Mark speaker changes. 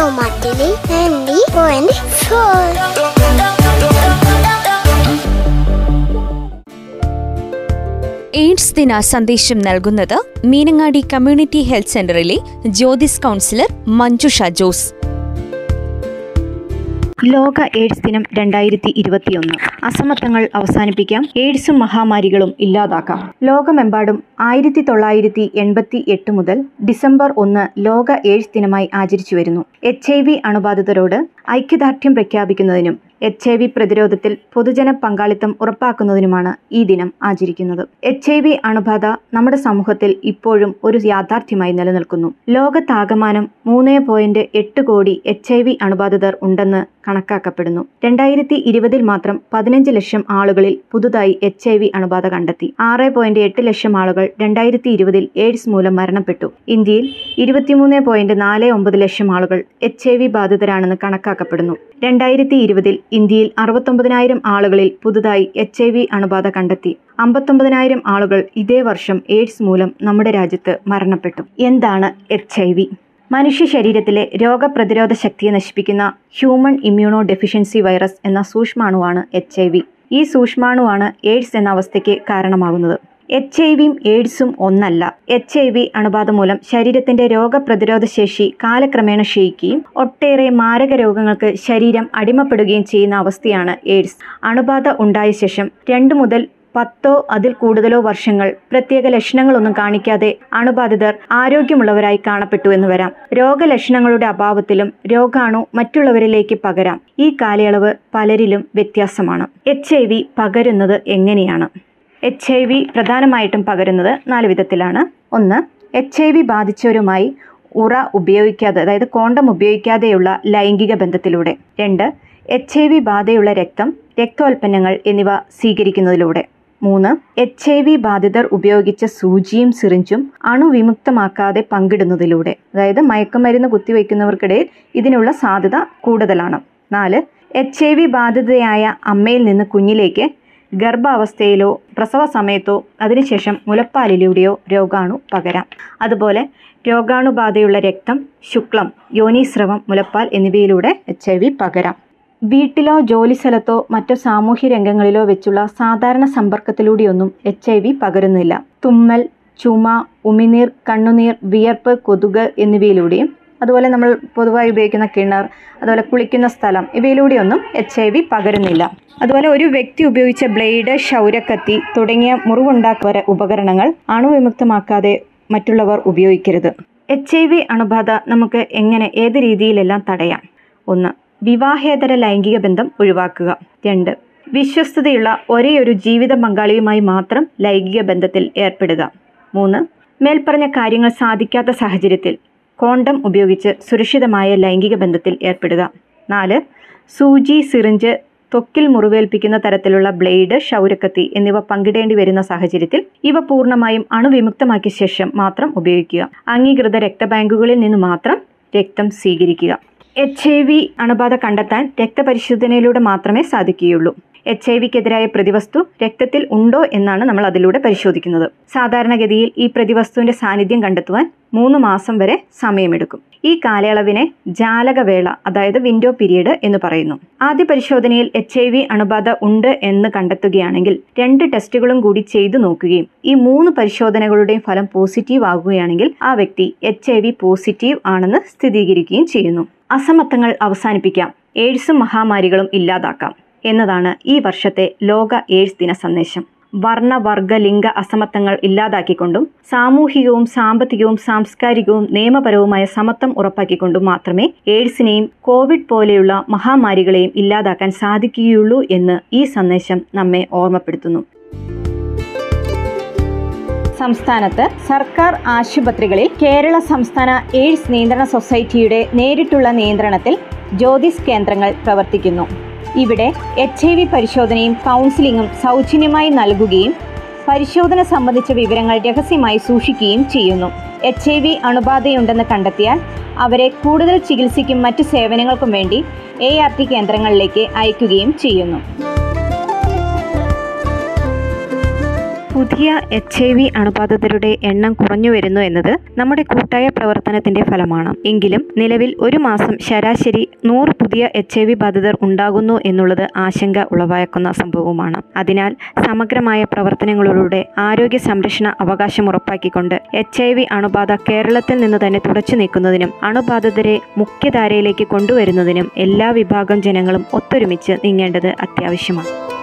Speaker 1: Ninety point four
Speaker 2: AIDS ദിന സന്ദേശം നൽകുന്നത് മീനങ്ങാടി കമ്മ്യൂണിറ്റി ഹെൽത്ത് സെന്ററിലെ ജ്യോതിസ് കൗൺസിലർ മഞ്ജുഷ ജോസ്.
Speaker 3: ലോക എയ്ഡ്സ് ദിനം രണ്ടായിരത്തി ഇരുപത്തിയൊന്ന് അസമത്വങ്ങൾ അവസാനിപ്പിക്കാം. എയ്ഡ്സും മഹാമാരികളും ഇല്ലാതാക്കാം. ലോകമെമ്പാടും ആയിരത്തി തൊള്ളായിരത്തി എൺപത്തി എട്ട് മുതൽ ഡിസംബർ ഒന്ന് ലോക എയ്ഡ്സ് ദിനമായി ആചരിച്ചു വരുന്നു. എച്ച് ഐ വി അണുബാധിതരോട് ഐക്യദാർഢ്യം പ്രഖ്യാപിക്കുന്നതിനും എച്ച് ഐ വി പ്രതിരോധത്തിൽ പൊതുജന പങ്കാളിത്തം ഉറപ്പാക്കുന്നതിനുമാണ് ഈ ദിനം ആചരിക്കുന്നത്. എച്ച് ഐ വി അണുബാധ നമ്മുടെ സമൂഹത്തിൽ ഇപ്പോഴും ഒരു യാഥാർത്ഥ്യമായി നിലനിൽക്കുന്നു. ലോകത്താകമാനം മൂന്ന് പോയിന്റ് എട്ട് കോടി എച്ച് ഐ വി അണുബാധിതർ ഉണ്ടെന്ന് കണക്കാക്കപ്പെടുന്നു. രണ്ടായിരത്തി ഇരുപതിൽ മാത്രം പതിനഞ്ച് ലക്ഷം ആളുകളിൽ പുതുതായി എച്ച് ഐ വി അണുബാധ കണ്ടെത്തി. ആറ് പോയിന്റ് എട്ട് ലക്ഷം ആളുകൾ രണ്ടായിരത്തി ഇരുപതിൽ എയ്ഡ്സ് മൂലം മരണപ്പെട്ടു. ഇന്ത്യയിൽ ഇരുപത്തിമൂന്ന് പോയിന്റ് നാല് ഒമ്പത് ലക്ഷം ആളുകൾ എച്ച് ഐ വി ബാധിതരാണെന്ന് കണക്കാക്കപ്പെടുന്നു. രണ്ടായിരത്തി ഇരുപതിൽ ഇന്ത്യയിൽ അറുപത്തൊമ്പതിനായിരം ആളുകളിൽ പുതുതായി എച്ച് ഐ വി അണുബാധ കണ്ടെത്തി. അമ്പത്തൊമ്പതിനായിരം ആളുകൾ ഇതേ വർഷം എയ്ഡ്സ് മൂലം നമ്മുടെ രാജ്യത്ത് മരണപ്പെട്ടു. എന്താണ് എച്ച് ഐ വി മനുഷ്യ ശരീരത്തിലെ രോഗപ്രതിരോധ ശക്തിയെ നശിപ്പിക്കുന്ന ഹ്യൂമൺ ഇമ്മ്യൂണോ ഡെഫിഷ്യൻസി വൈറസ് എന്ന സൂക്ഷ്മാണുവാണ് എച്ച് ഐ വി ഈ സൂക്ഷ്മാണുവാണ് എയ്ഡ്സ് എന്ന അവസ്ഥയ്ക്ക് കാരണമാകുന്നത്. എച്ച് ഐ വിയും എയ്ഡ്സും ഒന്നല്ല. എച്ച് ഐ വി അണുബാധ മൂലം ശരീരത്തിന്റെ രോഗപ്രതിരോധ ശേഷി കാലക്രമേണ ക്ഷയിക്കുകയും ഒട്ടേറെ മാരക രോഗങ്ങൾക്ക് ശരീരം അടിമപ്പെടുകയും ചെയ്യുന്ന അവസ്ഥയാണ് എയ്ഡ്സ് അണുബാധ ഉണ്ടായ ശേഷം രണ്ടു മുതൽ പത്തോ അതിൽ കൂടുതലോ വർഷങ്ങൾ പ്രത്യേക ലക്ഷണങ്ങളൊന്നും കാണിക്കാതെ അണുബാധിതർ ആരോഗ്യമുള്ളവരായി കാണപ്പെട്ടു എന്ന് വരാം. രോഗലക്ഷണങ്ങളുടെ അഭാവത്തിലും രോഗാണു മറ്റുള്ളവരിലേക്ക് പകരാം. ഈ കാലയളവ് പലരിലും വ്യത്യാസമാണ്. എച്ച് ഐ വി പകരുന്നത് എങ്ങനെയാണ്? എച്ച് ഐ വി പ്രധാനമായിട്ടും പകരുന്നത് നാല് വിധത്തിലാണ്. ഒന്ന് എച്ച് ഐ വി ബാധിച്ചവരുമായി ഉറ ഉപയോഗിക്കാതെ അതായത് കോണ്ടം ഉപയോഗിക്കാതെയുള്ള ലൈംഗിക ബന്ധത്തിലൂടെ. രണ്ട് എച്ച് ഐ വി ബാധയുള്ള രക്തം രക്തോൽപ്പന്നങ്ങൾ എന്നിവ സ്വീകരിക്കുന്നതിലൂടെ. മൂന്ന് എച്ച് ഐ വി ബാധിതർ ഉപയോഗിച്ച സൂചിയും സിറിഞ്ചും അണുവിമുക്തമാക്കാതെ പങ്കിടുന്നതിലൂടെ. അതായത് മയക്കുമരുന്ന് കുത്തിവയ്ക്കുന്നവർക്കിടയിൽ ഇതിനുള്ള സാധ്യത കൂടുതലാണ്. നാല് എച്ച് ഐ വി ബാധിതയായ അമ്മയിൽ നിന്ന് കുഞ്ഞിലേക്ക് ഗർഭാവസ്ഥയിലോ പ്രസവ സമയത്തോ അതിനുശേഷം മുലപ്പാലിലൂടെയോ രോഗാണു പകരാം. അതുപോലെ രോഗാണുബാധയുള്ള രക്തം ശുക്ലം യോനീസ്രവം മുലപ്പാൽ എന്നിവയിലൂടെ എച്ച് ഐ വി പകരാം. വീട്ടിലോ ജോലിസ്ഥലത്തോ മറ്റു സാമൂഹ്യ രംഗങ്ങളിലോ വെച്ചുള്ള സാധാരണ സമ്പർക്കത്തിലൂടെയൊന്നും എച്ച് ഐ വി പകരുന്നില്ല. തുമ്മൽ ചുമ ഉമിനീർ കണ്ണുനീർ വിയർപ്പ് കൊതുക് എന്നിവയിലൂടെയും അതുപോലെ നമ്മൾ പൊതുവായി ഉപയോഗിക്കുന്ന കിണർ അതുപോലെ കുളിക്കുന്ന സ്ഥലം ഇവയിലൂടെയൊന്നും എച്ച് ഐ വി പകരുന്നില്ല. അതുപോലെ ഒരു വ്യക്തി ഉപയോഗിച്ച ബ്ലേഡ് ക്ഷൗരക്കത്തി തുടങ്ങിയ മുറിവുണ്ടാക്കുന്ന ഉപകരണങ്ങൾ അണുവിമുക്തമാക്കാതെ മറ്റുള്ളവർ ഉപയോഗിക്കരുത്. എച്ച് ഐ വി അണുബാധ നമുക്ക് എങ്ങനെ ഏത് രീതിയിലെല്ലാം തടയാം? ഒന്ന് വിവാഹേതര ലൈംഗിക ബന്ധം ഒഴിവാക്കുക. രണ്ട് വിശ്വസ്തതയുള്ള ഒരേ ഒരു ജീവിത പങ്കാളിയുമായി മാത്രം ലൈംഗിക ബന്ധത്തിൽ ഏർപ്പെടുക. മൂന്ന് മേൽപ്പറഞ്ഞ കാര്യങ്ങൾ സാധിക്കാത്ത സാഹചര്യത്തിൽ കോണ്ടം ഉപയോഗിച്ച് സുരക്ഷിതമായ ലൈംഗിക ബന്ധത്തിൽ ഏർപ്പെടുക. നാല് സൂചി സിറിഞ്ച് ത്വക്കിൽ മുറിവേൽപ്പിക്കുന്ന തരത്തിലുള്ള ബ്ലേഡ് ക്ഷൗരക്കത്തി എന്നിവ പങ്കിടേണ്ടി വരുന്ന സാഹചര്യത്തിൽ ഇവ പൂർണമായും അണുവിമുക്തമാക്കിയ ശേഷം മാത്രം ഉപയോഗിക്കുക. അംഗീകൃത രക്തബാങ്കുകളിൽ നിന്ന് മാത്രം രക്തം സ്വീകരിക്കുക. എച്ച് ഐ വി അണുബാധ കണ്ടെത്താൻ രക്തപരിശോധനയിലൂടെ മാത്രമേ സാധിക്കുകയുള്ളൂ. എച്ച് ഐ വിക്കെതിരായ പ്രതിവസ്തു രക്തത്തിൽ ഉണ്ടോ എന്നാണ് നമ്മൾ അതിലൂടെ പരിശോധിക്കുന്നത്. സാധാരണഗതിയിൽ ഈ പ്രതിവസ്തുവിന്റെ സാന്നിധ്യം കണ്ടെത്തുവാൻ മൂന്ന് മാസം വരെ സമയമെടുക്കും. ഈ കാലയളവിനെ ജാലകവേള അതായത് വിൻഡോ പീരീഡ് എന്ന് പറയുന്നു. ആദ്യ പരിശോധനയിൽ എച്ച് ഐ വി അണുബാധ ഉണ്ട് എന്ന് കണ്ടെത്തുകയാണെങ്കിൽ രണ്ട് ടെസ്റ്റുകളും കൂടി ചെയ്തു നോക്കുകയും ഈ മൂന്ന് പരിശോധനകളുടെയും ഫലം പോസിറ്റീവ് ആകുകയാണെങ്കിൽ ആ വ്യക്തി എച്ച് ഐ വി പോസിറ്റീവ് ആണെന്ന് സ്ഥിരീകരിക്കുകയും ചെയ്യുന്നു. അസമത്വങ്ങൾ അവസാനിപ്പിക്കാം. എയ്ഡ്സും മഹാമാരികളും ഇല്ലാതാക്കാം എന്നതാണ് ഈ വർഷത്തെ ലോക എയ്ഡ്സ് ദിന സന്ദേശം. വർണ വർഗ ലിംഗ അസമത്വങ്ങൾ ഇല്ലാതാക്കിക്കൊണ്ടും സാമൂഹികവും സാമ്പത്തികവും സാംസ്കാരികവും നിയമപരവുമായ സമത്വം ഉറപ്പാക്കിക്കൊണ്ടും മാത്രമേ എയ്ഡ്സിനെയും കോവിഡ് പോലെയുള്ള മഹാമാരികളെയും ഇല്ലാതാക്കാൻ സാധിക്കുകയുള്ളൂ എന്ന് ഈ സന്ദേശം നമ്മെ ഓർമ്മപ്പെടുത്തുന്നു. സംസ്ഥാനത്ത് സർക്കാർ ആശുപത്രികളിൽ കേരള സംസ്ഥാന എയ്ഡ്സ് നിയന്ത്രണ സൊസൈറ്റിയുടെ നേരിട്ടുള്ള നിയന്ത്രണത്തിൽ ജ്യോതിസ് കേന്ദ്രങ്ങൾ പ്രവർത്തിക്കുന്നു. ഇവിടെ എച്ച് ഐ വി പരിശോധനയും കൗൺസിലിങ്ങും സൗജന്യമായി നൽകുകയും പരിശോധന സംബന്ധിച്ച വിവരങ്ങൾ രഹസ്യമായി സൂക്ഷിക്കുകയും ചെയ്യുന്നു. എച്ച് ഐ വി അണുബാധയുണ്ടെന്ന് കണ്ടെത്തിയാൽ അവരെ കൂടുതൽ ചികിത്സയ്ക്കും മറ്റ് സേവനങ്ങൾക്കും വേണ്ടി എ ആർ ടി കേന്ദ്രങ്ങളിലേക്ക് അയക്കുകയും ചെയ്യുന്നു. പുതിയ എച്ച് ഐ വി അണുബാധിതരുടെ എണ്ണം കുറഞ്ഞു വരുന്നു എന്നത് നമ്മുടെ കൂട്ടായ പ്രവർത്തനത്തിന്റെ ഫലമാണ്. എങ്കിലും നിലവിൽ ഒരു മാസം ശരാശരി നൂറ് പുതിയ എച്ച് ഐ വി ബാധിതർ ഉണ്ടാകുന്നു എന്നുള്ളത് ആശങ്ക ഉളവാക്കുന്ന സംഭവമാണ് അതിനാൽ സമഗ്രമായ പ്രവർത്തനങ്ങളിലൂടെ ആരോഗ്യ സംരക്ഷണ അവകാശം ഉറപ്പാക്കിക്കൊണ്ട് എച്ച് ഐ വി അണുബാധ കേരളത്തിൽ നിന്ന് തന്നെ തുടച്ചു നീക്കുന്നതിനും അണുബാധിതരെ മുഖ്യധാരയിലേക്ക് കൊണ്ടുവരുന്നതിനും എല്ലാ വിഭാഗം ജനങ്ങളും ഒത്തൊരുമിച്ച് നീങ്ങേണ്ടത് അത്യാവശ്യമാണ്.